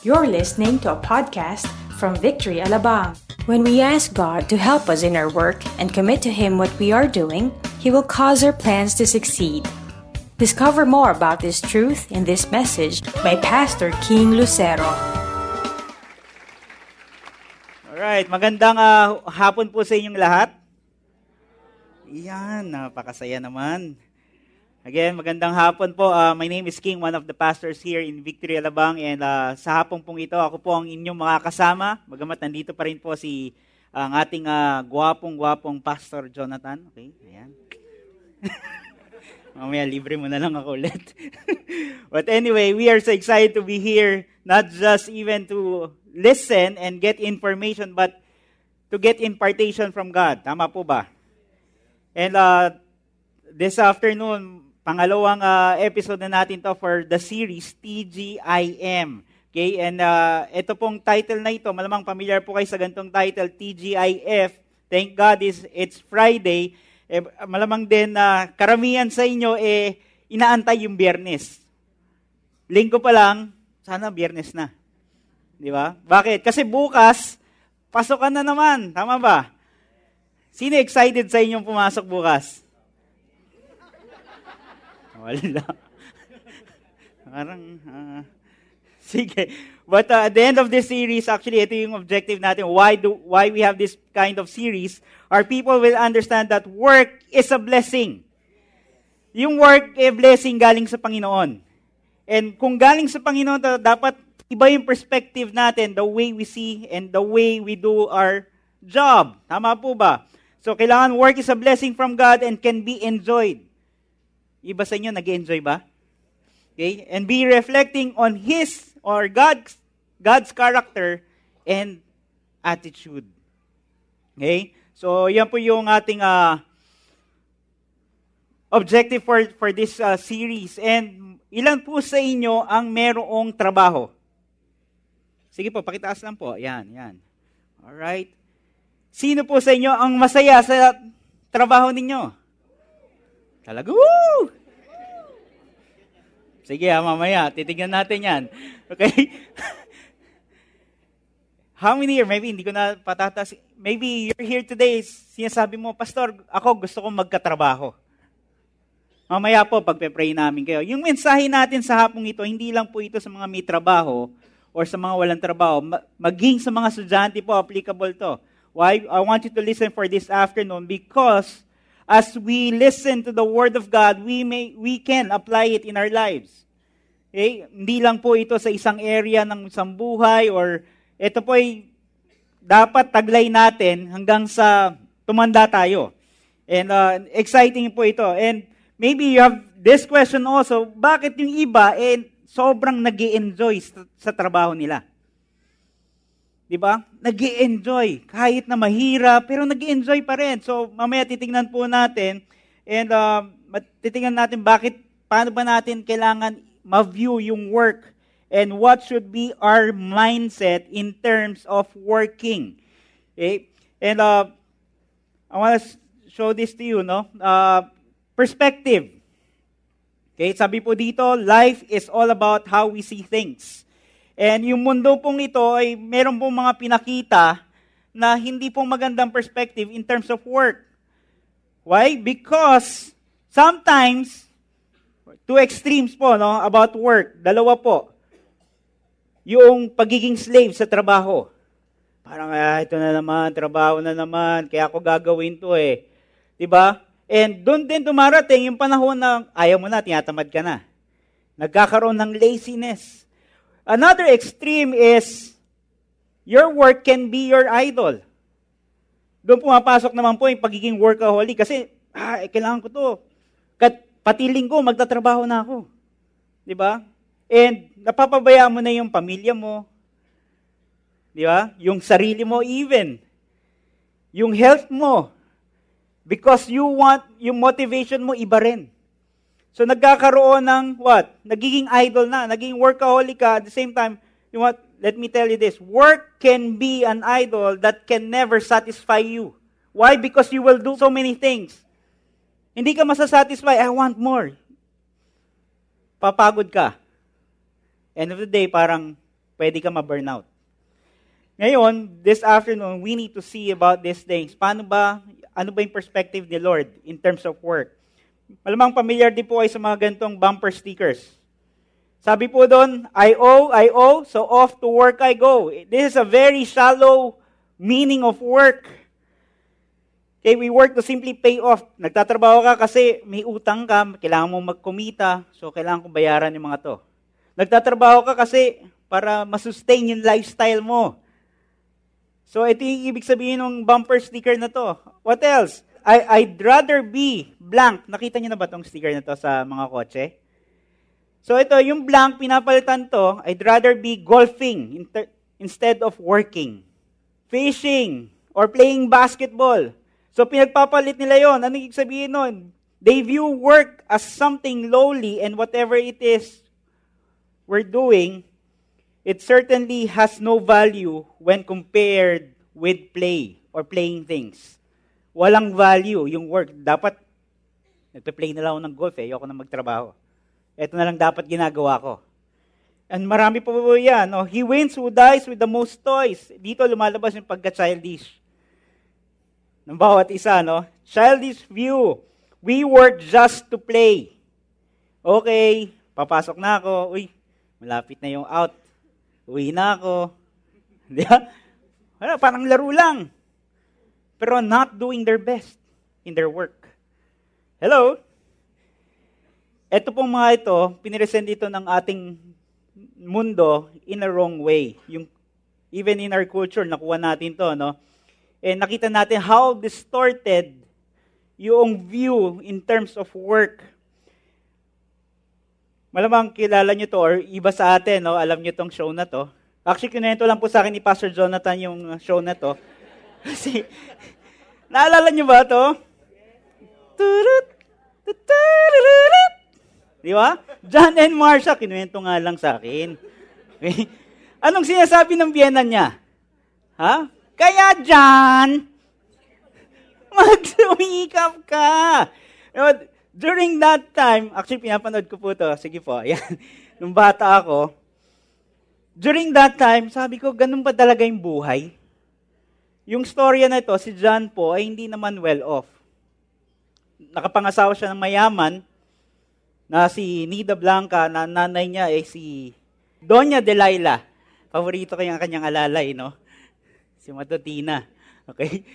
You're listening to a podcast from Victory Alabang. When we ask God to help us in our work and commit to Him what we are doing, He will cause our plans to succeed. Discover more about this truth in this message by Pastor King Lucero. Alright, magandang uh, hapon po sa inyong lahat. Yan, napakasaya naman. Again, magandang hapon po. Uh, my name is King, one of the pastors here in Victory Alabang. And uh, sa hapong pong ito, ako po ang inyong makakasama. Magamat nandito pa rin po si uh, ang ating uh, gwapong-gwapong Pastor Jonathan. Okay, ayan. Mamaya, libre mo na lang ako ulit. But anyway, we are so excited to be here, not just even to listen and get information, but to get impartation from God. Tama po ba? And uh, this afternoon, pangalawang uh, episode na natin to for the series TGIM. Okay, and uh, ito pong title na ito, malamang familiar po kayo sa gantong title, TGIF. Thank God is it's Friday. Eh, malamang din na uh, karamihan sa inyo eh inaantay yung Biyernes. Linggo pa lang, sana Biyernes na. Di ba? Bakit? Kasi bukas, pasokan na naman. Tama ba? Sino excited sa inyong pumasok bukas? Wala. Parang, uh, sige. But uh, at the end of this series, actually, ito yung objective natin. Why, do, why we have this kind of series? Our people will understand that work is a blessing. Yung work, eh, blessing galing sa Panginoon. And kung galing sa Panginoon, dapat iba yung perspective natin, the way we see and the way we do our job. Tama po ba? So, kailangan work is a blessing from God and can be enjoyed. Iba sa inyo, nag enjoy ba? Okay? And be reflecting on His or God's, God's character and attitude. Okay? So, yan po yung ating uh, objective for, for this uh, series. And ilan po sa inyo ang merong trabaho? Sige po, pakitaas lang po. Yan, yan. Alright. Sino po sa inyo ang masaya sa trabaho ninyo? Talaga, woo! Sige ha, mamaya, titignan natin yan. Okay? How many years, maybe hindi ko na patatas, maybe you're here today, sinasabi mo, Pastor, ako gusto kong magkatrabaho. Mamaya po, pagpe-pray namin kayo. Yung mensahe natin sa hapong ito, hindi lang po ito sa mga may trabaho or sa mga walang trabaho. Maging sa mga estudyante po, applicable to. Why? I want you to listen for this afternoon because as we listen to the Word of God, we, may, we can apply it in our lives. Okay? Hindi lang po ito sa isang area ng isang buhay or ito po ay dapat taglay natin hanggang sa tumanda tayo. And uh, exciting po ito. And maybe you have this question also, bakit yung iba eh, sobrang nag enjoy sa, sa trabaho nila? Di ba? nag enjoy Kahit na mahirap, pero nag enjoy pa rin. So, mamaya titingnan po natin and uh, titingnan natin bakit, paano ba natin kailangan ma-view yung work and what should be our mindset in terms of working. Okay? And uh, I want to show this to you, no? Uh, perspective. Okay, sabi po dito, life is all about how we see things. And yung mundo pong ito ay meron pong mga pinakita na hindi pong magandang perspective in terms of work. Why? Because sometimes, two extremes po no, about work. Dalawa po. Yung pagiging slave sa trabaho. Parang, ah, ito na naman, trabaho na naman, kaya ako gagawin to eh. ba? Diba? And doon din dumarating yung panahon na ayaw mo na, tinatamad ka na. Nagkakaroon ng laziness. Another extreme is your work can be your idol. Doon pumapasok naman po yung pagiging workaholic kasi, ah, eh, kailangan ko to. Kat, pati linggo, magtatrabaho na ako. Di ba? And napapabaya mo na yung pamilya mo. Di ba? Yung sarili mo even. Yung health mo. Because you want, yung motivation mo iba rin. So nagkakaroon ng what? Nagiging idol na, naging workaholic ka at the same time, you know what? Let me tell you this. Work can be an idol that can never satisfy you. Why? Because you will do so many things. Hindi ka masasatisfy, I want more. Papagod ka. End of the day, parang pwede ka ma-burnout. Ngayon, this afternoon, we need to see about these things. Paano ba, ano ba yung perspective ni Lord in terms of work? Malamang familiar din po ay sa mga gantong bumper stickers. Sabi po doon, I owe, I owe, so off to work I go. This is a very shallow meaning of work. Okay, we work to simply pay off. Nagtatrabaho ka kasi may utang ka, kailangan mo magkumita, so kailangan kong bayaran yung mga to. Nagtatrabaho ka kasi para masustain yung lifestyle mo. So, ito yung ibig sabihin ng bumper sticker na to. What else? I, I'd rather be blank. Nakita niyo na ba tong sticker na to sa mga kotse? So, ito, yung blank, pinapalitan to, I'd rather be golfing inter- instead of working. Fishing, or playing basketball. So, pinagpapalit nila yon. Ano ibig sabihin nun? They view work as something lowly and whatever it is we're doing, it certainly has no value when compared with play or playing things. Walang value yung work. Dapat, nagpe-play na lang ako ng golf eh. Ayoko na magtrabaho. Ito na lang dapat ginagawa ko. And marami po po yan. No? He wins who dies with the most toys. Dito lumalabas yung pagka-childish. Ng bawat isa, no? Childish view. We work just to play. Okay, papasok na ako. Uy, malapit na yung out uwi na ako. Di ba? Parang laro lang. Pero not doing their best in their work. Hello? Ito pong mga ito, piniresent dito ng ating mundo in a wrong way. Yung, even in our culture, nakuha natin to, no? And nakita natin how distorted yung view in terms of work Malamang kilala nyo to or iba sa atin, no? alam nyo tong show na to. Actually, kinento lang po sa akin ni Pastor Jonathan yung show na to. Kasi, naalala nyo ba to? Turut, turut, Di ba? John and Marsha, kinuwento nga lang sa akin. Anong sinasabi ng Vienna niya? Ha? Kaya John, magsumikap ka. During that time, actually pinapanood ko po to, sige po, ayan, nung bata ako, during that time, sabi ko, ganun pa talaga yung buhay? Yung storya na ito, si John po ay hindi naman well off. Nakapangasawa siya ng mayaman, na si Nida Blanca, na nanay niya ay si Doña Delilah. Paborito ko yung kanyang alalay, no? Si Matutina. Okay?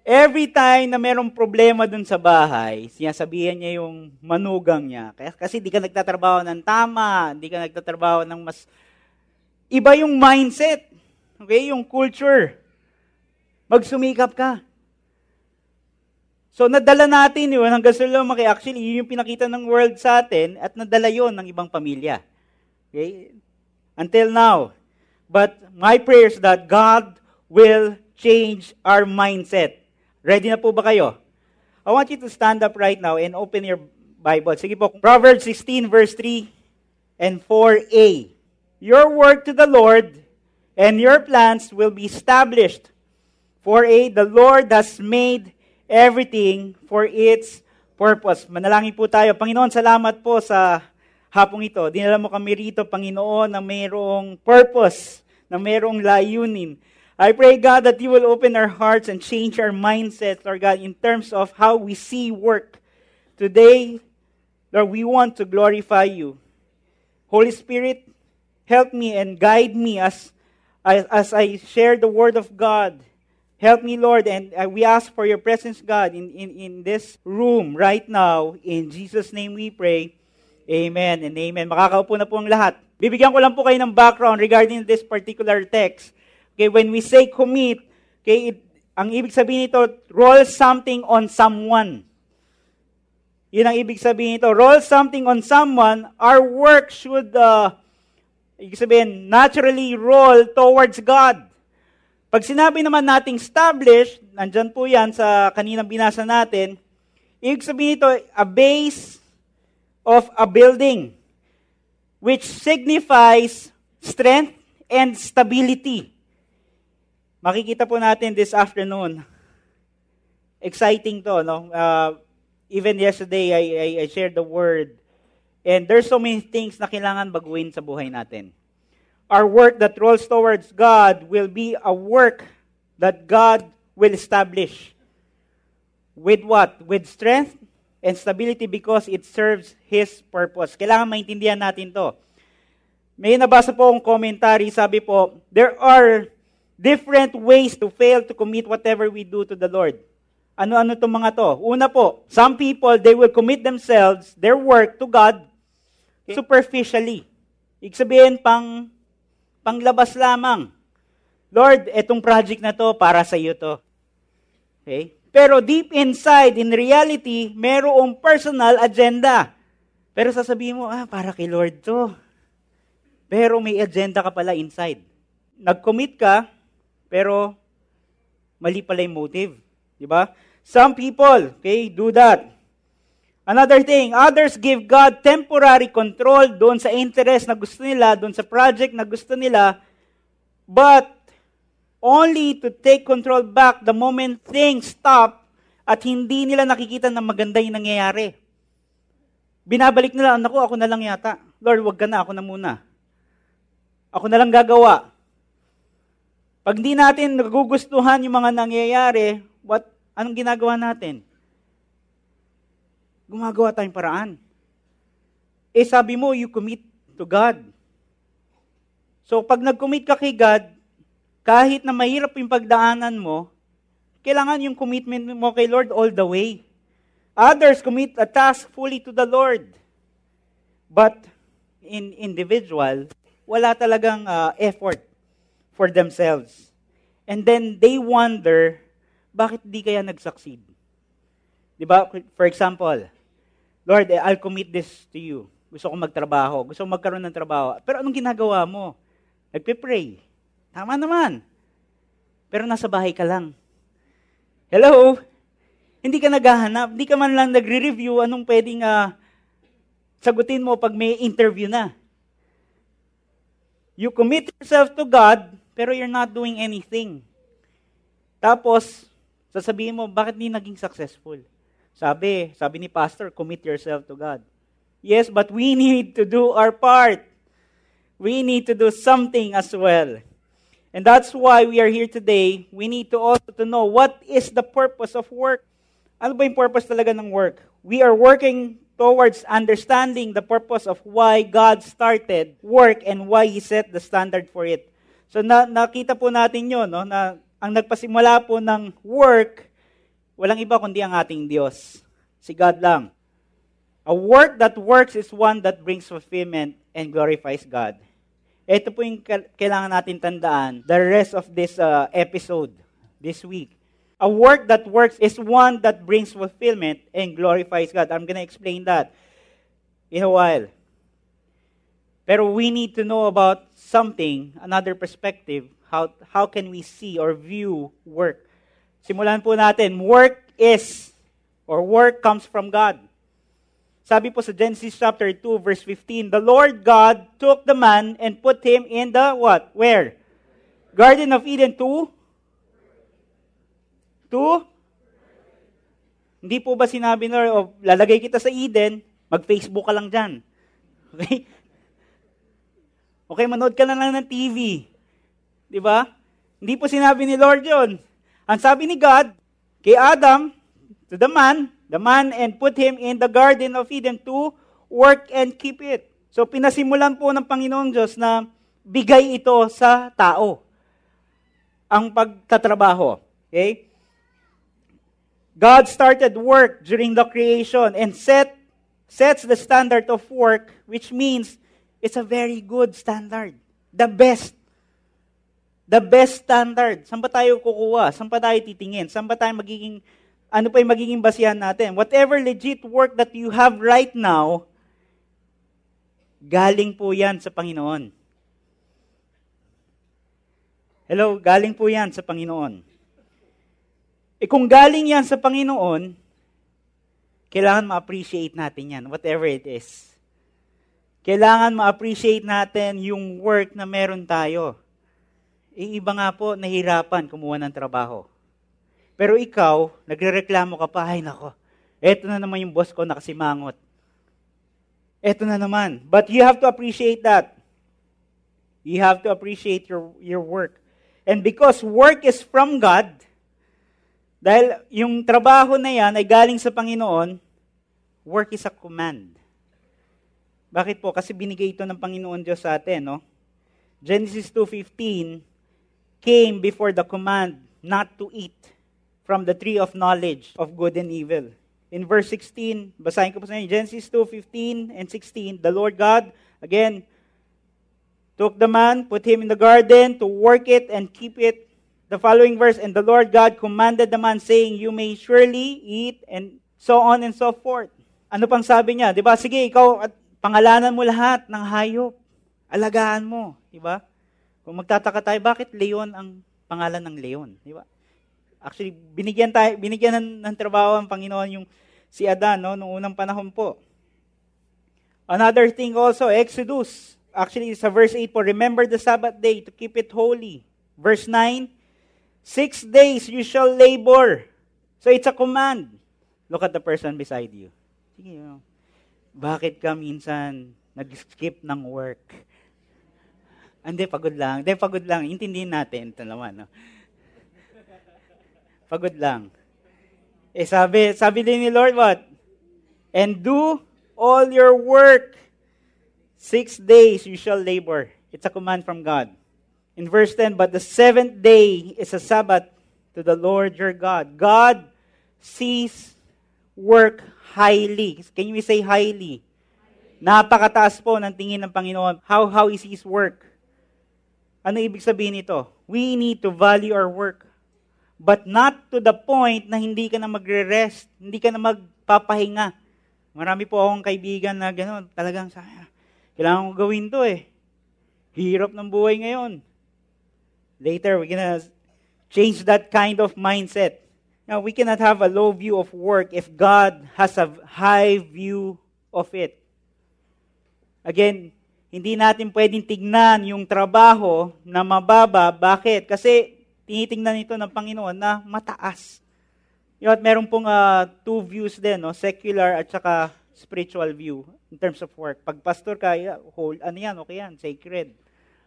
Every time na merong problema dun sa bahay, sinasabihan niya yung manugang niya. Kasi di ka nagtatrabaho ng tama, di ka nagtatrabaho ng mas... Iba yung mindset. Okay? Yung culture. Magsumikap ka. So, nadala natin yun hanggang sa lumaki. Actually, yun yung pinakita ng world sa atin at nadala yun ng ibang pamilya. Okay? Until now. But my prayer is that God will change our mindset. Ready na po ba kayo? I want you to stand up right now and open your Bible. Sige po, Proverbs 16 verse 3 and 4a. Your work to the Lord and your plans will be established. 4a, the Lord has made everything for its purpose. Manalangin po tayo. Panginoon, salamat po sa hapong ito. Dinala mo kami rito, Panginoon, na mayroong purpose, na mayroong layunin. I pray, God, that you will open our hearts and change our mindsets, Lord God, in terms of how we see work. Today, Lord, we want to glorify you. Holy Spirit, help me and guide me as, as, as I share the word of God. Help me, Lord, and we ask for your presence, God, in, in, in this room right now. In Jesus' name we pray. Amen and amen. Makakaupo na po ang lahat. Bibigyan ko lang po kayo ng background regarding this particular text. Okay, when we say commit, okay, it, ang ibig sabihin nito, roll something on someone. Yun ang ibig sabihin nito. Roll something on someone, our work should, uh, ibig sabihin, naturally roll towards God. Pag sinabi naman nating establish, nandyan po yan sa kaninang binasa natin, ibig sabihin nito, a base of a building, which signifies strength and stability. Makikita po natin this afternoon. Exciting to, no? Uh, even yesterday, I, I, I shared the word. And there's so many things na kailangan baguhin sa buhay natin. Our work that rolls towards God will be a work that God will establish. With what? With strength and stability because it serves His purpose. Kailangan maintindihan natin to. May nabasa po akong commentary, sabi po, there are different ways to fail to commit whatever we do to the Lord. Ano-ano itong mga to? Una po, some people, they will commit themselves, their work to God, superficially. Ibig sabihin, pang, panglabas lamang. Lord, etong project na to, para sa iyo to. Okay? Pero deep inside, in reality, merong personal agenda. Pero sasabihin mo, ah, para kay Lord to. Pero may agenda ka pala inside. Nag-commit ka, pero mali pala yung motive. Di ba? Some people, okay, do that. Another thing, others give God temporary control doon sa interest na gusto nila, doon sa project na gusto nila, but only to take control back the moment things stop at hindi nila nakikita na maganda yung nangyayari. Binabalik nila, anak ko, ako na lang yata. Lord, wag ka na, ako na muna. Ako na lang gagawa. Pag hindi natin nagugustuhan yung mga nangyayari, what Anong ginagawa natin? Gumagawa tayong paraan. Eh sabi mo, you commit to God. So pag nag-commit ka kay God, kahit na mahirap yung pagdaanan mo, kailangan yung commitment mo kay Lord all the way. Others commit a task fully to the Lord. But in individual, wala talagang uh, effort for themselves. And then they wonder bakit di kaya nag-succeed? Di ba? For example, Lord, eh, I'll commit this to you. Gusto ko magtrabaho. Gusto ko magkaroon ng trabaho. Pero anong ginagawa mo? Nagpe-pray. Tama naman. Pero nasa bahay ka lang. Hello? Hindi ka naghahanap. Hindi ka man lang nagre-review anong pwedeng uh, sagutin mo pag may interview na. You commit yourself to God, pero you're not doing anything. Tapos, Sasabihin mo, bakit hindi naging successful? Sabi, sabi ni pastor, commit yourself to God. Yes, but we need to do our part. We need to do something as well. And that's why we are here today. We need to also to know what is the purpose of work. Ano ba yung purpose talaga ng work? We are working towards understanding the purpose of why God started work and why He set the standard for it. So na, nakita po natin yun, no, na ang nagpasimula po ng work, walang iba kundi ang ating Diyos. Si God lang. A work that works is one that brings fulfillment and glorifies God. Ito po yung kailangan natin tandaan the rest of this uh, episode, this week. A work that works is one that brings fulfillment and glorifies God. I'm going to explain that in a while. Pero we need to know about something, another perspective, how, how can we see or view work? Simulan po natin. Work is, or work comes from God. Sabi po sa Genesis chapter 2 verse 15, The Lord God took the man and put him in the what? Where? Garden of Eden to? To? Hindi po ba sinabi na, oh, lalagay kita sa Eden, mag-Facebook ka lang dyan. Okay? Okay, manood ka na lang ng TV. Di ba? Hindi po sinabi ni Lord yon. Ang sabi ni God kay Adam, to the man, the man and put him in the Garden of Eden to work and keep it. So pinasimulan po ng Panginoong Diyos na bigay ito sa tao. Ang pagtatrabaho. Okay? God started work during the creation and set sets the standard of work which means it's a very good standard. The best the best standard. Saan ba tayo kukuha? Saan ba tayo titingin? Saan ba tayo magiging, ano pa yung magiging basihan natin? Whatever legit work that you have right now, galing po yan sa Panginoon. Hello, galing po yan sa Panginoon. E kung galing yan sa Panginoon, kailangan ma-appreciate natin yan, whatever it is. Kailangan ma-appreciate natin yung work na meron tayo. Eh, iba nga po, nahirapan kumuha ng trabaho. Pero ikaw, nagrereklamo ka pa, ay nako, eto na naman yung boss ko nakasimangot. Eto na naman. But you have to appreciate that. You have to appreciate your, your work. And because work is from God, dahil yung trabaho na yan ay galing sa Panginoon, work is a command. Bakit po? Kasi binigay ito ng Panginoon Diyos sa atin, no? Genesis 2.15 came before the command not to eat from the tree of knowledge of good and evil. In verse 16, basahin ko po sa inyo, Genesis 2.15 and 16, the Lord God, again, took the man, put him in the garden to work it and keep it. The following verse, and the Lord God commanded the man, saying, You may surely eat, and so on and so forth. Ano pang sabi niya? Di ba? Sige, ikaw, at pangalanan mo lahat ng hayop. Alagaan mo. Di ba? Kung magtataka tayo, bakit Leon ang pangalan ng Leon? Di ba? Actually, binigyan, tayo, binigyan ng, ng trabaho ang Panginoon yung si Adan, no, noong unang panahon po. Another thing also, Exodus Actually, sa verse 8 po, remember the Sabbath day to keep it holy. Verse 9, six days you shall labor. So it's a command. Look at the person beside you. Sige, oh. bakit ka minsan nag-skip ng work? Hindi, pagod lang. Hindi, pagod lang. Intindihin natin ito naman. No? Pagod lang. Eh sabi, sabi din ni Lord what? And do all your work Six days you shall labor. It's a command from God. In verse 10, but the seventh day is a Sabbath to the Lord your God. God sees work highly. Can you say highly? Napakataas po ng tingin ng Panginoon. How, how he sees work. Ano ibig sabihin nito? We need to value our work. But not to the point na hindi ka na magre-rest, hindi ka na magpapahinga. Marami po akong kaibigan na gano'n, talagang sa kailangan ko gawin to eh. Hirap ng buhay ngayon. Later, we're gonna change that kind of mindset. Now, we cannot have a low view of work if God has a high view of it. Again, hindi natin pwedeng tignan yung trabaho na mababa. Bakit? Kasi tinitingnan ito ng Panginoon na mataas. Yung at meron pong uh, two views din, no? secular at saka spiritual view in terms of work. Pag pastor ka, whole, ano yan, okay yan, sacred.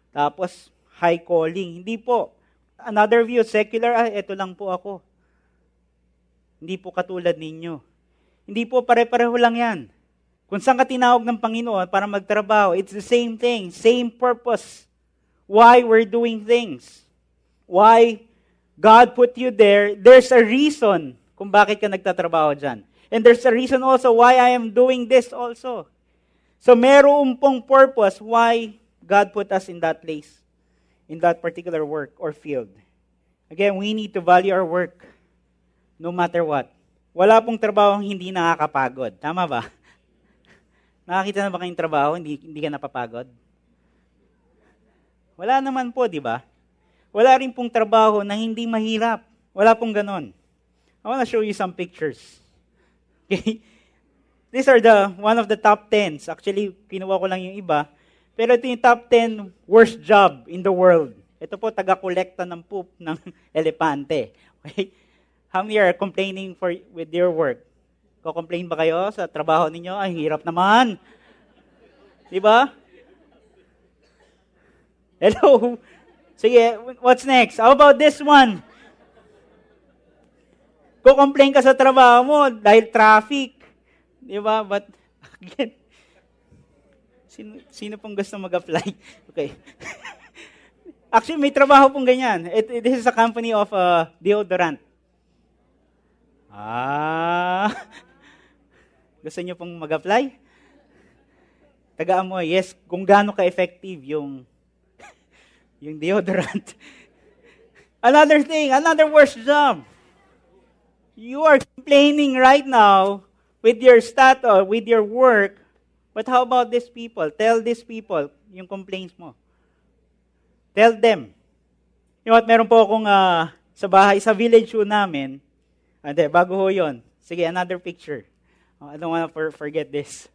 Tapos, high calling. Hindi po. Another view, secular, ah, ito lang po ako. Hindi po katulad ninyo. Hindi po pare-pareho lang yan. Kung saan ka tinawag ng Panginoon para magtrabaho, it's the same thing, same purpose. Why we're doing things. Why God put you there, there's a reason kung bakit ka nagtatrabaho dyan. And there's a reason also why I am doing this also. So meron pong purpose why God put us in that place, in that particular work or field. Again, we need to value our work no matter what. Wala pong trabaho hindi nakakapagod. Tama ba? Nakakita na ba kayong trabaho, hindi, hindi ka napapagod? Wala naman po, di ba? Wala rin pong trabaho na hindi mahirap. Wala pong ganon. I want to show you some pictures. Okay? These are the one of the top 10s. Actually, kinuha ko lang yung iba. Pero ito yung top 10 worst job in the world. Ito po, taga-kolekta ng poop ng elepante. Okay? How many are complaining for with your work? Ko-complain ba kayo sa trabaho ninyo? Ay, hirap naman. Di ba? Hello? Sige, what's next? How about this one? Ko-complain ka sa trabaho mo dahil traffic. Di ba? But, again, sino, sino pong gusto mag-apply? Okay. Actually, may trabaho pong ganyan. It, it, this is a company of uh, deodorant. Ah, gusto niyo pong mag-apply? Tagaan mo, yes, kung gaano ka-effective yung yung deodorant. another thing, another worst job you are complaining right now with your status, with your work, but how about these people? Tell these people yung complaints mo. Tell them. You know what, meron po akong uh, sa bahay, sa village ho namin, hindi, bago ho yun. Sige, another picture. Oh, I don't want to for, forget this.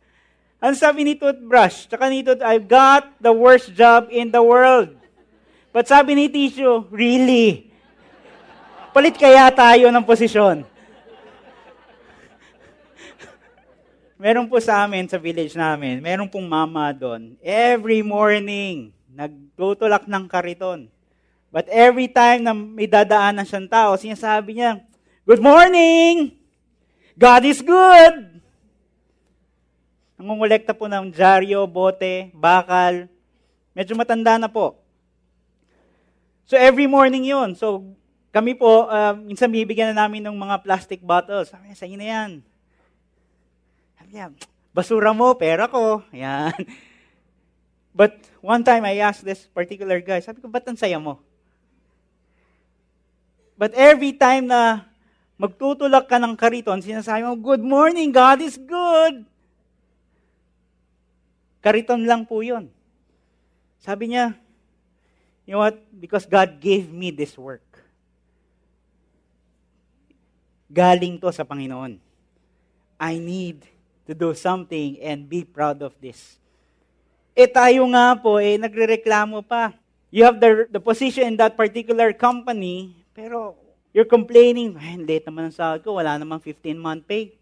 Ang sabi ni Toothbrush, tsaka ni Tooth, I've got the worst job in the world. But sabi ni Tissue, really? Palit kaya tayo ng posisyon? Meron po sa amin, sa village namin, meron pong mama doon. Every morning, nagtutulak ng kariton. But every time na may dadaanan siyang tao, sinasabi niya, Good morning! God is good! Nangungulekta po ng dyaryo, bote, bakal. Medyo matanda na po. So every morning yon. So kami po, uh, minsan bibigyan na namin ng mga plastic bottles. Sabi niya, sa na yan. Sabi niya, basura mo, pera ko. Yan. But one time I asked this particular guy, sabi ko, ba't ang saya mo? But every time na magtutulak ka ng kariton, sinasabi mo, Good morning, God is good. Kariton lang po yun. Sabi niya, you know what? Because God gave me this work. Galing to sa Panginoon. I need to do something and be proud of this. Eh tayo nga po, eh nagrereklamo pa. You have the, the position in that particular company, pero you're complaining, ay, late naman ang sahod ko, wala namang 15-month pay.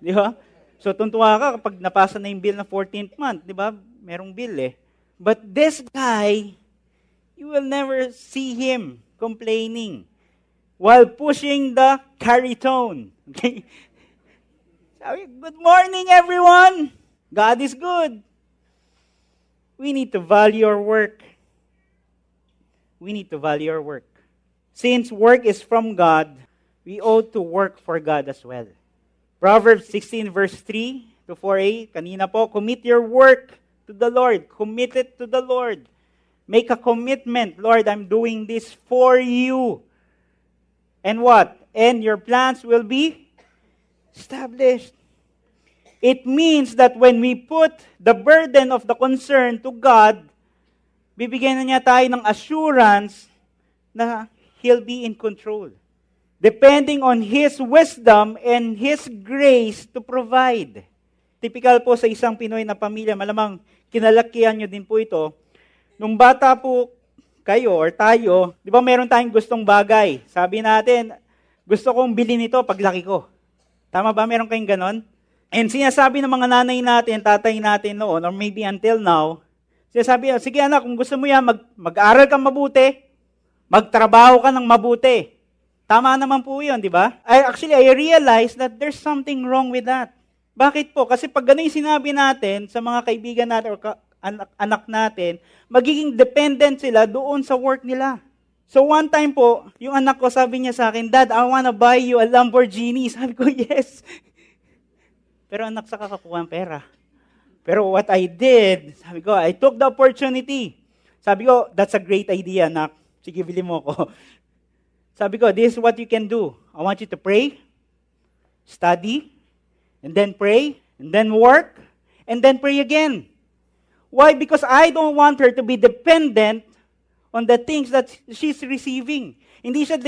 Di ba? So, tuntua ka kapag napasa na yung bill na 14th month, di ba? Merong bill eh. But this guy, you will never see him complaining while pushing the caritone. Okay? Sabi, good morning everyone! God is good. We need to value our work. We need to value our work. Since work is from God, we ought to work for God as well. Proverbs 16 verse 3 to 4a, kanina po, commit your work to the Lord. Commit it to the Lord. Make a commitment. Lord, I'm doing this for you. And what? And your plans will be established. It means that when we put the burden of the concern to God, bibigyan na niya tayo ng assurance na He'll be in control. Depending on His wisdom and His grace to provide. Typical po sa isang Pinoy na pamilya, malamang kinalakihan nyo din po ito. Nung bata po kayo or tayo, di ba meron tayong gustong bagay? Sabi natin, gusto kong bilhin ito paglaki ko. Tama ba? Meron kayong ganon? And sinasabi ng mga nanay natin, tatay natin noon, or maybe until now, sinasabi, sige anak, kung gusto mo yan, mag, mag-aral kang mabuti, Magtrabaho ka ng mabuti. Tama naman po yun, di ba? I, actually, I realized that there's something wrong with that. Bakit po? Kasi pag ganun sinabi natin sa mga kaibigan natin or ka, anak, anak natin, magiging dependent sila doon sa work nila. So one time po, yung anak ko sabi niya sa akin, Dad, I wanna buy you a Lamborghini. Sabi ko, yes. Pero anak, sa kakakuha ng pera. Pero what I did, sabi ko, I took the opportunity. Sabi ko, that's a great idea, anak. Sige, bili mo ako. Sabi ko, this is what you can do. I want you to pray, study, and then pray, and then work, and then pray again. Why? Because I don't want her to be dependent on the things that she's receiving. Hindi siya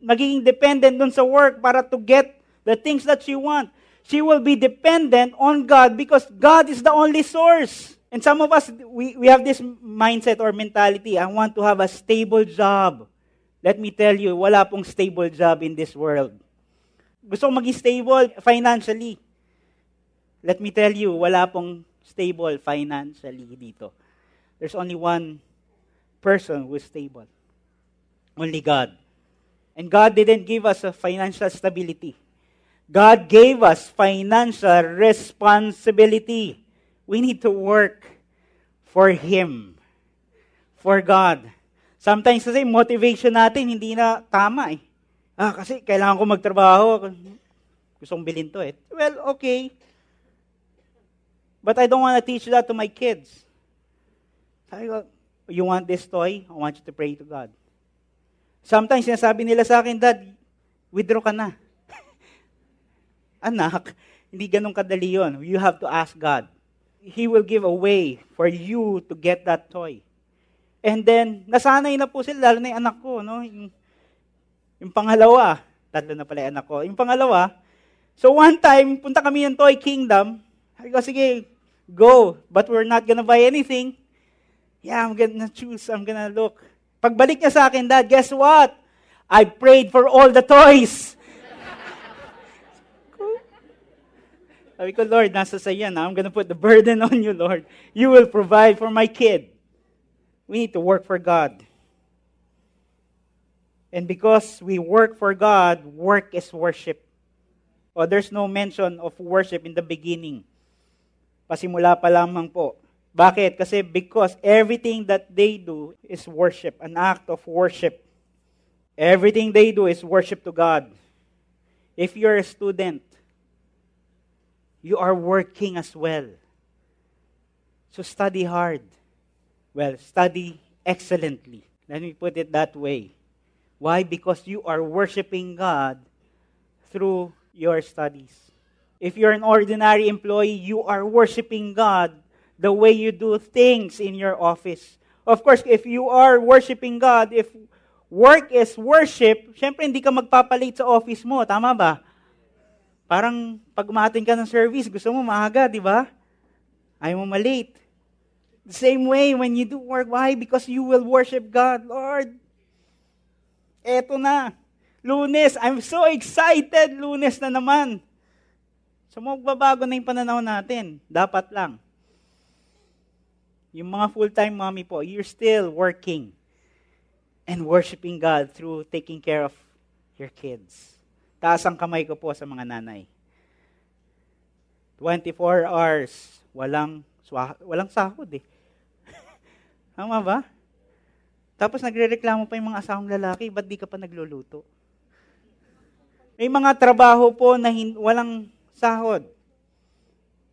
magiging dependent dun sa work para to get the things that she wants. She will be dependent on God because God is the only source. And some of us, we, we have this mindset or mentality, I want to have a stable job. Let me tell you, wala pong stable job in this world. Gusto ko maging stable financially. Let me tell you, wala pong stable financially dito. There's only one person who is stable. Only God. And God didn't give us a financial stability. God gave us financial responsibility. We need to work for Him, for God. Sometimes kasi motivation natin hindi na tama eh. Ah, kasi kailangan ko magtrabaho. Gusto kong bilhin to eh. Well, okay. But I don't want to teach that to my kids. Sabi ko, you want this toy? I want you to pray to God. Sometimes sinasabi nila sa akin, Dad, withdraw ka na. Anak, hindi ganun kadali yon. You have to ask God. He will give a way for you to get that toy. And then, nasanay na po sila, lalo na yung anak ko, no? Yung, yung pangalawa, tatlo na pala yung anak ko. Yung pangalawa, so one time, punta kami ng Toy Kingdom. Sabi ko, sige, go. But we're not gonna buy anything. Yeah, I'm gonna choose. I'm gonna look. Pagbalik niya sa akin, Dad, guess what? I prayed for all the toys. Sabi ko, Lord, nasa sa yan. I'm gonna put the burden on you, Lord. You will provide for my kid. We need to work for God. And because we work for God, work is worship. O there's no mention of worship in the beginning. Pasimula pa lamang po. Bakit? Kasi because everything that they do is worship, an act of worship. Everything they do is worship to God. If you're a student, you are working as well. So study hard. Well, study excellently. Let me put it that way. Why? Because you are worshiping God through your studies. If you're an ordinary employee, you are worshiping God the way you do things in your office. Of course, if you are worshiping God, if work is worship, syempre hindi ka magpapalit sa office mo, tama ba? Parang pag ka ng service, gusto mo maaga, di ba? Ayaw mo malate. The same way when you do work, why? Because you will worship God. Lord, Eto na. Lunes. I'm so excited. Lunes na naman. So magbabago na yung pananaw natin. Dapat lang. Yung mga full-time mommy po, you're still working and worshiping God through taking care of your kids. Taas ang kamay ko po sa mga nanay. 24 hours, walang, walang sahod eh. Tama ba? Tapos nagrereklamo pa yung mga asawang lalaki, ba't di ka pa nagluluto? May mga trabaho po na hin- walang sahod.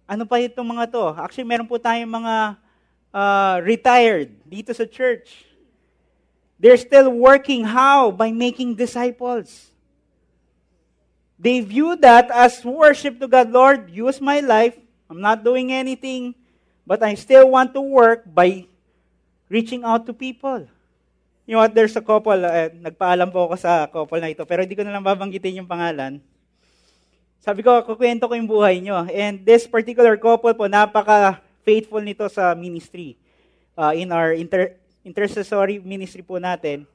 Ano pa itong mga to? Actually, meron po tayong mga uh, retired dito sa church. They're still working how? By making disciples. They view that as worship to God. Lord, use my life. I'm not doing anything, but I still want to work by reaching out to people. You know what, there's a couple, uh, nagpaalam po ako sa couple na ito, pero hindi ko na lang babanggitin yung pangalan. Sabi ko, kukwento ko yung buhay nyo. And this particular couple po, napaka-faithful nito sa ministry. Uh, in our inter- intercessory ministry po natin.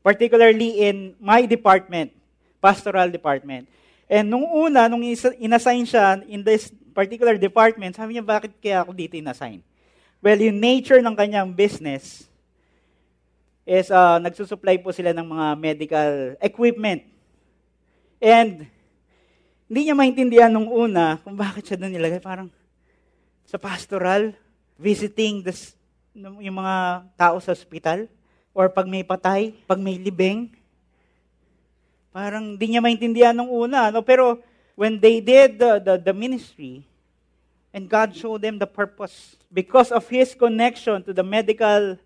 Particularly in my department, pastoral department. And nung una, nung inassign siya in this particular department, sabi niya, bakit kaya ako dito inassign? Well, yung nature ng kanyang business, is uh, nagsusupply po sila ng mga medical equipment. And hindi niya maintindihan nung una kung bakit siya doon nilagay. Parang sa pastoral, visiting this, yung mga tao sa ospital, or pag may patay, pag may libing, parang hindi niya maintindihan nung una. No? Pero when they did the, the, the ministry, and God showed them the purpose, because of His connection to the medical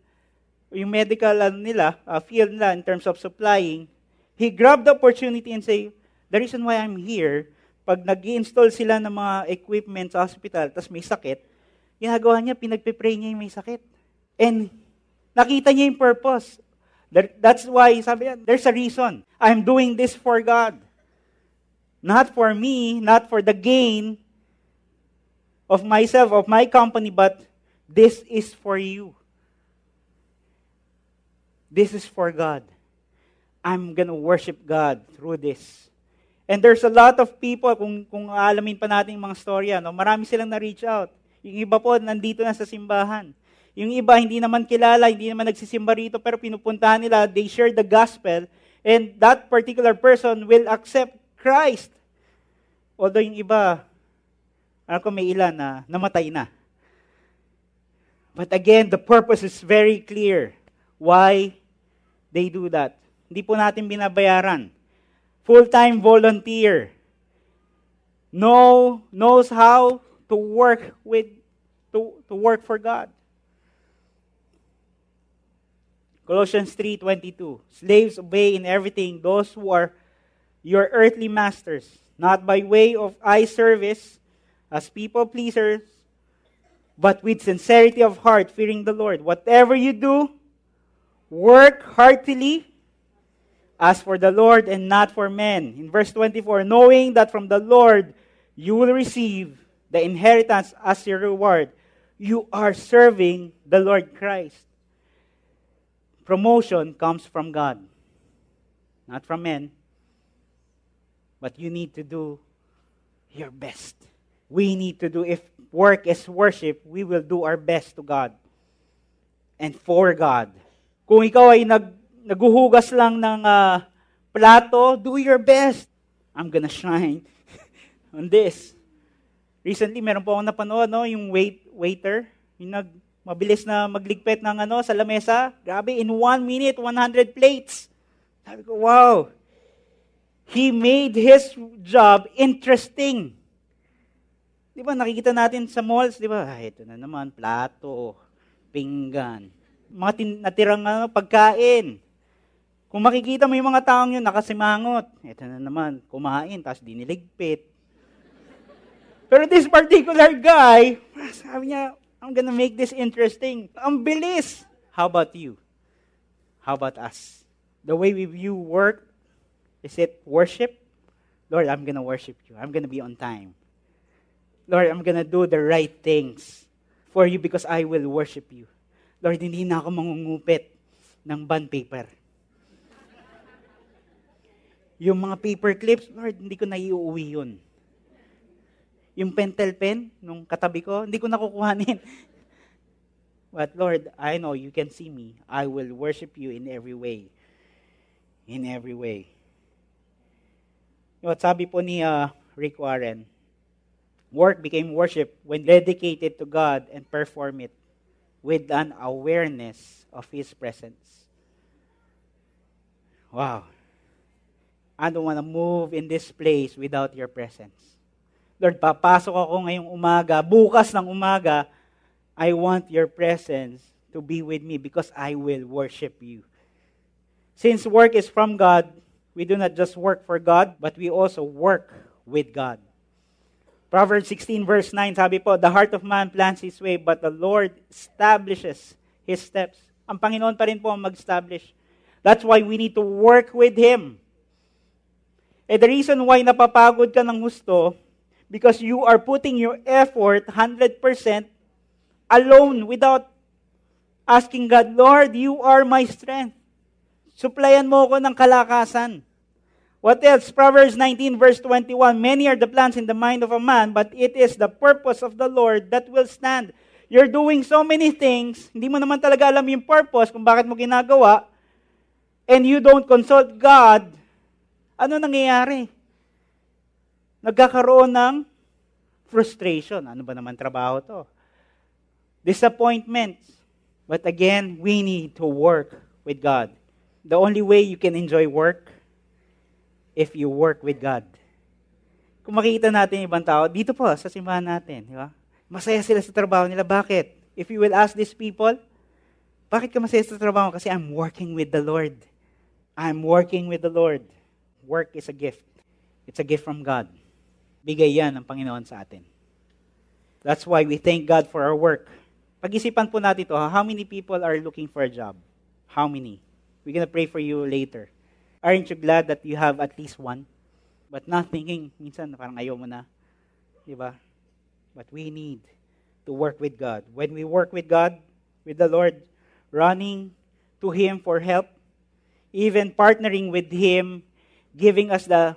yung medical ano nila, uh, field nila in terms of supplying, he grabbed the opportunity and say, the reason why I'm here, pag nag install sila ng mga equipment sa hospital, tapos may sakit, ginagawa niya, pinagpe-pray niya yung may sakit. And nakita niya yung purpose. That's why, sabi niya, there's a reason. I'm doing this for God. Not for me, not for the gain of myself, of my company, but this is for you. This is for God. I'm gonna worship God through this. And there's a lot of people, kung, kung alamin pa natin yung mga storya, no, marami silang na-reach out. Yung iba po, nandito na sa simbahan. Yung iba, hindi naman kilala, hindi naman nagsisimba rito, pero pinupuntahan nila, they share the gospel, and that particular person will accept Christ. Although yung iba, alam ko may ilan na namatay na. But again, the purpose is very clear why they do that. Hindi po natin binabayaran. Full-time volunteer. Know, knows how to work with to, to work for God. Colossians 3:22 Slaves obey in everything those who are your earthly masters, not by way of eye service as people pleasers, but with sincerity of heart, fearing the Lord. Whatever you do, Work heartily as for the Lord and not for men. In verse 24, knowing that from the Lord you will receive the inheritance as your reward. You are serving the Lord Christ. Promotion comes from God, not from men. But you need to do your best. We need to do, if work is worship, we will do our best to God. and for God. Kung ikaw ay nag, naguhugas lang ng uh, plato, do your best. I'm gonna shine on this. Recently, meron po akong napanood, no, yung wait, waiter, yung nag, mabilis na magligpit ng ano, sa lamesa. Grabe, in one minute, 100 plates. Sabi ko, wow. He made his job interesting. Di ba, nakikita natin sa malls, di ba? Ah, ito na naman, plato, pinggan, mga tin- natirang ano, pagkain. Kung makikita mo yung mga taong yun, nakasimangot. Ito na naman, kumain, tapos diniligpit. Pero this particular guy, sabi niya, I'm gonna make this interesting. Ang bilis. How about you? How about us? The way we view work, is it worship? Lord, I'm gonna worship you. I'm gonna be on time. Lord, I'm gonna do the right things for you because I will worship you. Lord, hindi na ako mangungupit ng bond paper. Yung mga paper clips, Lord, hindi ko na iuwi yun. Yung pentel pen, nung katabi ko, hindi ko nakukuhanin. But Lord, I know you can see me. I will worship you in every way. In every way. Yung sabi po ni uh, Rick Warren, work became worship when dedicated to God and perform it with an awareness of His presence. Wow. I don't want to move in this place without your presence. Lord, papasok ako ngayong umaga, bukas ng umaga, I want your presence to be with me because I will worship you. Since work is from God, we do not just work for God, but we also work with God. Proverbs 16 verse 9, sabi po, The heart of man plans his way, but the Lord establishes his steps. Ang Panginoon pa rin po ang mag-establish. That's why we need to work with Him. And the reason why napapagod ka ng gusto because you are putting your effort 100% alone without asking God, Lord, you are my strength. Supplyan mo ako ng kalakasan. What else? Proverbs 19 verse 21, Many are the plans in the mind of a man, but it is the purpose of the Lord that will stand. You're doing so many things, hindi mo naman talaga alam yung purpose kung bakit mo ginagawa, and you don't consult God, ano nangyayari? nagkakaroon ng frustration. Ano ba naman trabaho to? Disappointments. But again, we need to work with God. The only way you can enjoy work if you work with God. Kung makikita natin ibang tao, dito po sa simbahan natin, di ba? Masaya sila sa trabaho nila. Bakit? If you will ask these people, bakit ka masaya sa trabaho? Kasi I'm working with the Lord. I'm working with the Lord. Work is a gift. It's a gift from God. Bigay yan ng Panginoon sa atin. That's why we thank God for our work. Pag-isipan po natin ito, how many people are looking for a job? How many? We're gonna pray for you later. Aren't you glad that you have at least one? But not thinking, minsan parang ayaw mo na. Di ba? But we need to work with God. When we work with God, with the Lord, running to Him for help, even partnering with Him, giving us the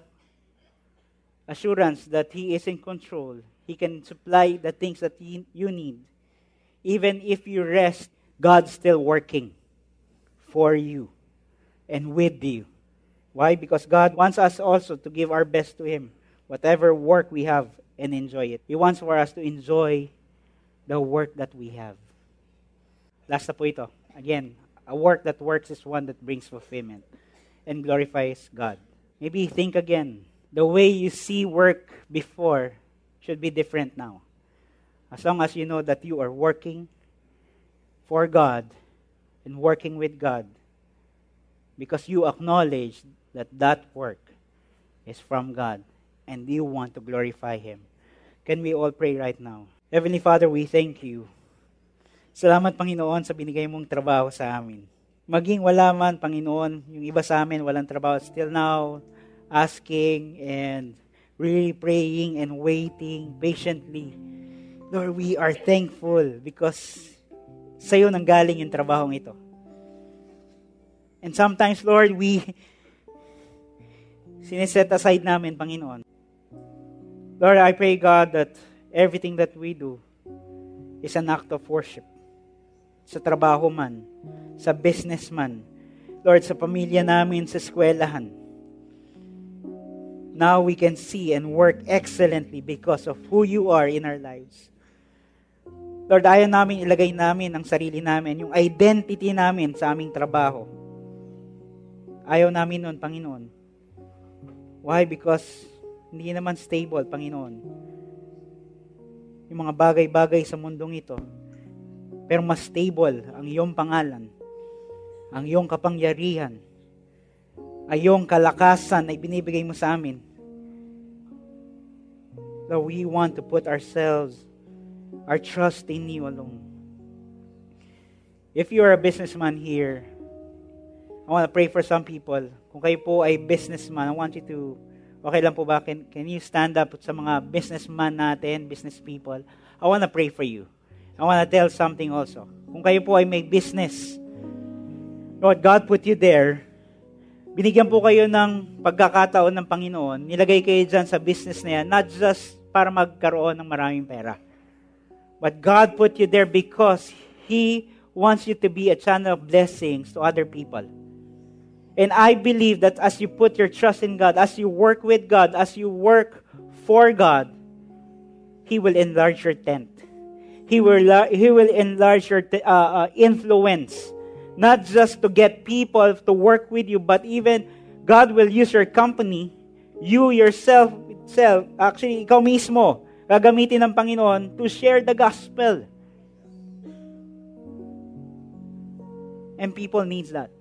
assurance that He is in control. He can supply the things that you need. Even if you rest, God's still working for you and with you. Why? Because God wants us also to give our best to Him, whatever work we have, and enjoy it. He wants for us to enjoy the work that we have. Last na po ito. Again, a work that works is one that brings fulfillment and glorifies God. Maybe think again the way you see work before should be different now. As long as you know that you are working for God and working with God because you acknowledge that that work is from God and you want to glorify Him. Can we all pray right now? Heavenly Father, we thank you. Salamat, Panginoon, sa binigay mong trabaho sa amin. Maging wala man, Panginoon, yung iba sa amin walang trabaho. Still now, asking and really praying and waiting patiently. Lord, we are thankful because sa iyo nanggaling yung trabahong ito. And sometimes, Lord, we siniset aside namin, Panginoon. Lord, I pray, God, that everything that we do is an act of worship. sa trabaho man, sa business man, Lord, sa pamilya namin, sa eskwelahan. Now we can see and work excellently because of who you are in our lives. Lord, ayaw namin ilagay namin ang sarili namin, yung identity namin sa aming trabaho. Ayaw namin nun, Panginoon. Why? Because hindi naman stable, Panginoon. Yung mga bagay-bagay sa mundong ito. Pero mas stable ang iyong pangalan, ang iyong kapangyarihan, ay iyong kalakasan na ibinibigay mo sa amin. Lord, we want to put ourselves our trust in you alone. If you are a businessman here, I want to pray for some people. Kung kayo po ay businessman, I want you to, okay lang po ba? Can, can you stand up sa mga businessman natin, business people? I want to pray for you. I want to tell something also. Kung kayo po ay may business, Lord, God put you there. Binigyan po kayo ng pagkakataon ng Panginoon. Nilagay kayo dyan sa business na yan, not just para magkaroon ng maraming pera But God put you there because He wants you to be a channel of blessings to other people. And I believe that as you put your trust in God, as you work with God, as you work for God, He will enlarge your tent. He will, he will enlarge your uh, uh, influence, not just to get people to work with you, but even God will use your company, you yourself, itself, actually, ikaw mismo, gagamitin ng Panginoon to share the gospel. And people needs that.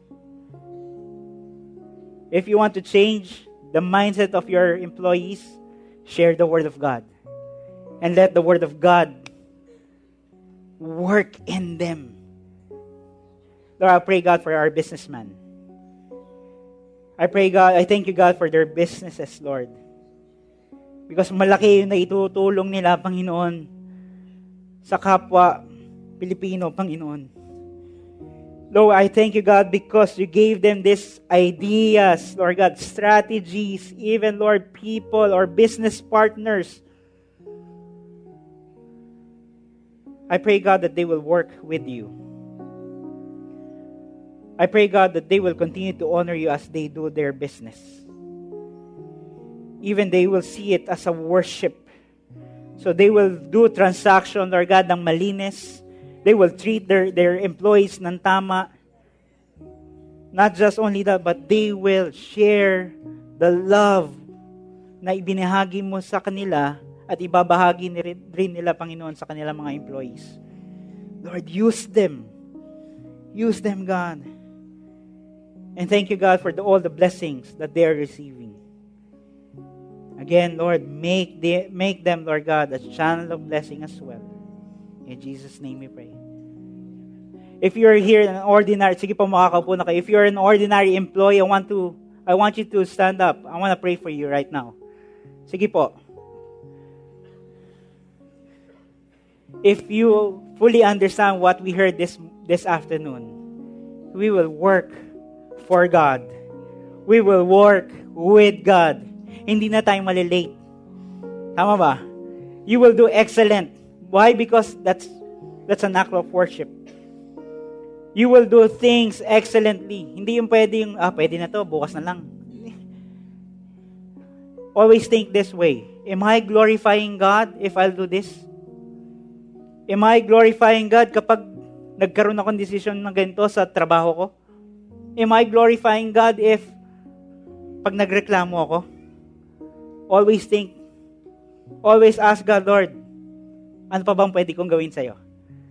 If you want to change the mindset of your employees, share the word of God. And let the word of God work in them. Lord, I pray God for our businessmen. I pray God, I thank you God for their businesses, Lord. Because malaki yung naitutulong nila, Panginoon, sa kapwa Pilipino, Panginoon. Lord, I thank you, God, because you gave them these ideas, Lord God, strategies, even, Lord, people or business partners. I pray, God, that they will work with you. I pray, God, that they will continue to honor you as they do their business even they will see it as a worship. So they will do transaction, Lord God, ng malinis. They will treat their, their employees ng tama. Not just only that, but they will share the love na ibinahagi mo sa kanila at ibabahagi rin nila, Panginoon, sa kanilang mga employees. Lord, use them. Use them, God. And thank you, God, for the, all the blessings that they are receiving. Again, Lord, make, the, make them, Lord God, a channel of blessing as well. In Jesus' name we pray. If you're here an ordinary, sige po makakaupo na kayo. If you're an ordinary employee, I want to, I want you to stand up. I want to pray for you right now. Sige po. If you fully understand what we heard this, this afternoon, we will work for God. We will work with God hindi na tayo malilate. Tama ba? You will do excellent. Why? Because that's that's an act of worship. You will do things excellently. Hindi yung pwede yung, ah, pwede na to, bukas na lang. Always think this way. Am I glorifying God if I'll do this? Am I glorifying God kapag nagkaroon ako ng decision ng ganito sa trabaho ko? Am I glorifying God if pag nagreklamo ako? Always think, always ask God, Lord, ano pa bang pwede kong gawin sa'yo?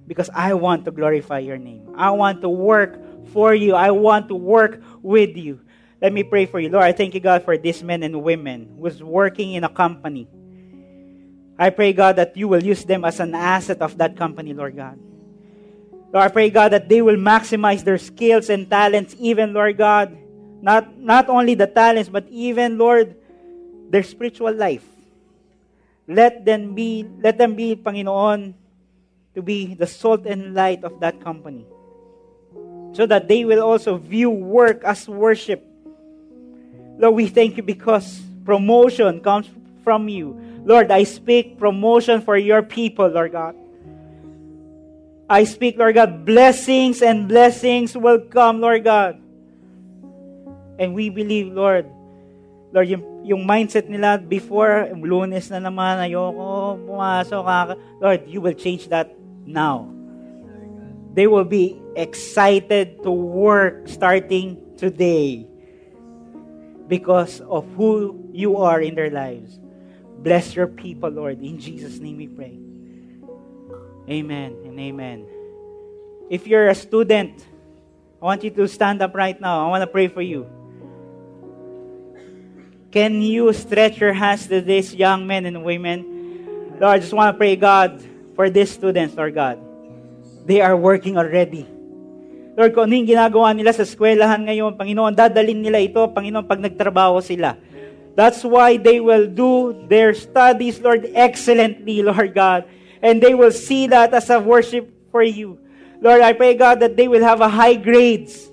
Because I want to glorify your name. I want to work for you. I want to work with you. Let me pray for you. Lord, I thank you, God, for these men and women who's working in a company. I pray, God, that you will use them as an asset of that company, Lord God. Lord, I pray, God, that they will maximize their skills and talents, even, Lord God, not, not only the talents, but even, Lord, their spiritual life. Let them be, let them be, Panginoon, to be the salt and light of that company. So that they will also view work as worship. Lord, we thank you because promotion comes from you. Lord, I speak promotion for your people, Lord God. I speak, Lord God, blessings and blessings will come, Lord God. And we believe, Lord, Lord, yung, yung mindset nila before, lunes na naman, ayoko, pumasok, kaka. Lord, you will change that now. They will be excited to work starting today because of who you are in their lives. Bless your people, Lord. In Jesus' name we pray. Amen and amen. If you're a student, I want you to stand up right now. I want to pray for you. Can you stretch your hands to these young men and women? Lord, I just want to pray, God, for these students, Lord God. They are working already. Lord, kung ano ginagawa nila sa eskwelahan ngayon, Panginoon, dadalin nila ito, Panginoon, pag nagtrabaho sila. That's why they will do their studies, Lord, excellently, Lord God and they will see that as a worship for you. Lord, I pray, God, that they will have a high grades.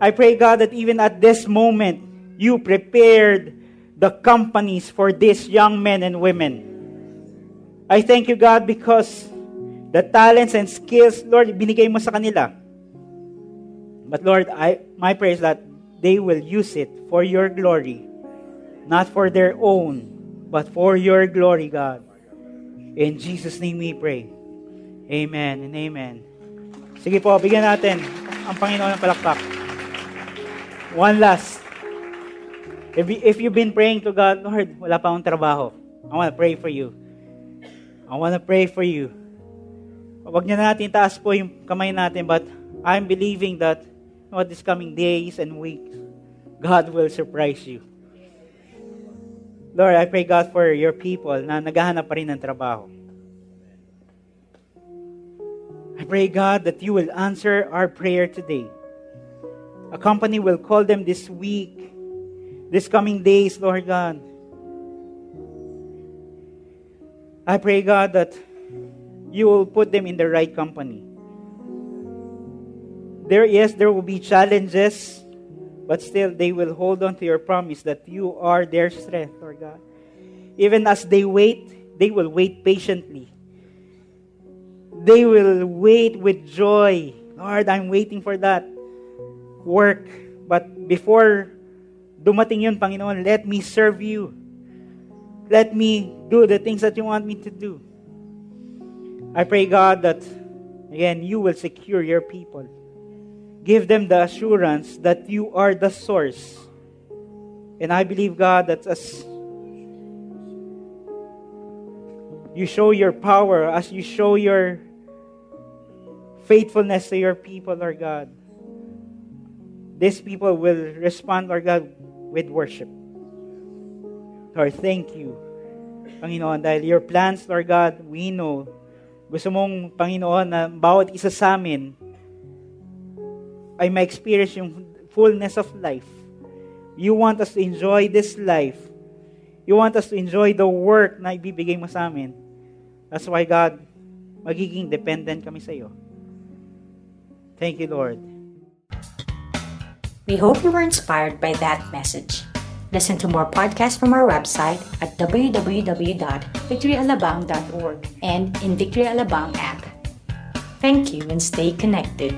I pray, God, that even at this moment, you prepared the companies for these young men and women. I thank you, God, because the talents and skills, Lord, binigay mo sa kanila. But Lord, I, my prayer is that they will use it for your glory, not for their own, but for your glory, God. In Jesus' name we pray. Amen and amen. Sige po, bigyan natin ang Panginoon ng palakpak. One last. If, if you've been praying to God, Lord, wala pa akong trabaho. I want to pray for you. I want to pray for you. Huwag niya natin taas po yung kamay natin, but I'm believing that what this coming days and weeks, God will surprise you. Lord, I pray God for your people na naghahanap pa rin ng trabaho. I pray God that you will answer our prayer today. A company will call them this week, this coming days, Lord God. I pray God that you will put them in the right company. There, yes, there will be challenges but still they will hold on to your promise that you are their strength, Lord God. Even as they wait, they will wait patiently. They will wait with joy. Lord, I'm waiting for that work. But before dumating yun, Panginoon, let me serve you. Let me do the things that you want me to do. I pray, God, that, again, you will secure your people give them the assurance that you are the source. And I believe, God, that as you show your power, as you show your faithfulness to your people, Lord God, these people will respond, Lord God, with worship. Lord, thank you, Panginoon, dahil your plans, Lord God, we know, gusto mong, Panginoon, na bawat isa sa amin, ay ma-experience yung fullness of life. You want us to enjoy this life. You want us to enjoy the work na ibibigay mo sa amin. That's why, God, magiging dependent kami sa iyo. Thank you, Lord. We hope you were inspired by that message. Listen to more podcasts from our website at www.victoryalabang.org and in the Victory Alabang app. Thank you and stay connected.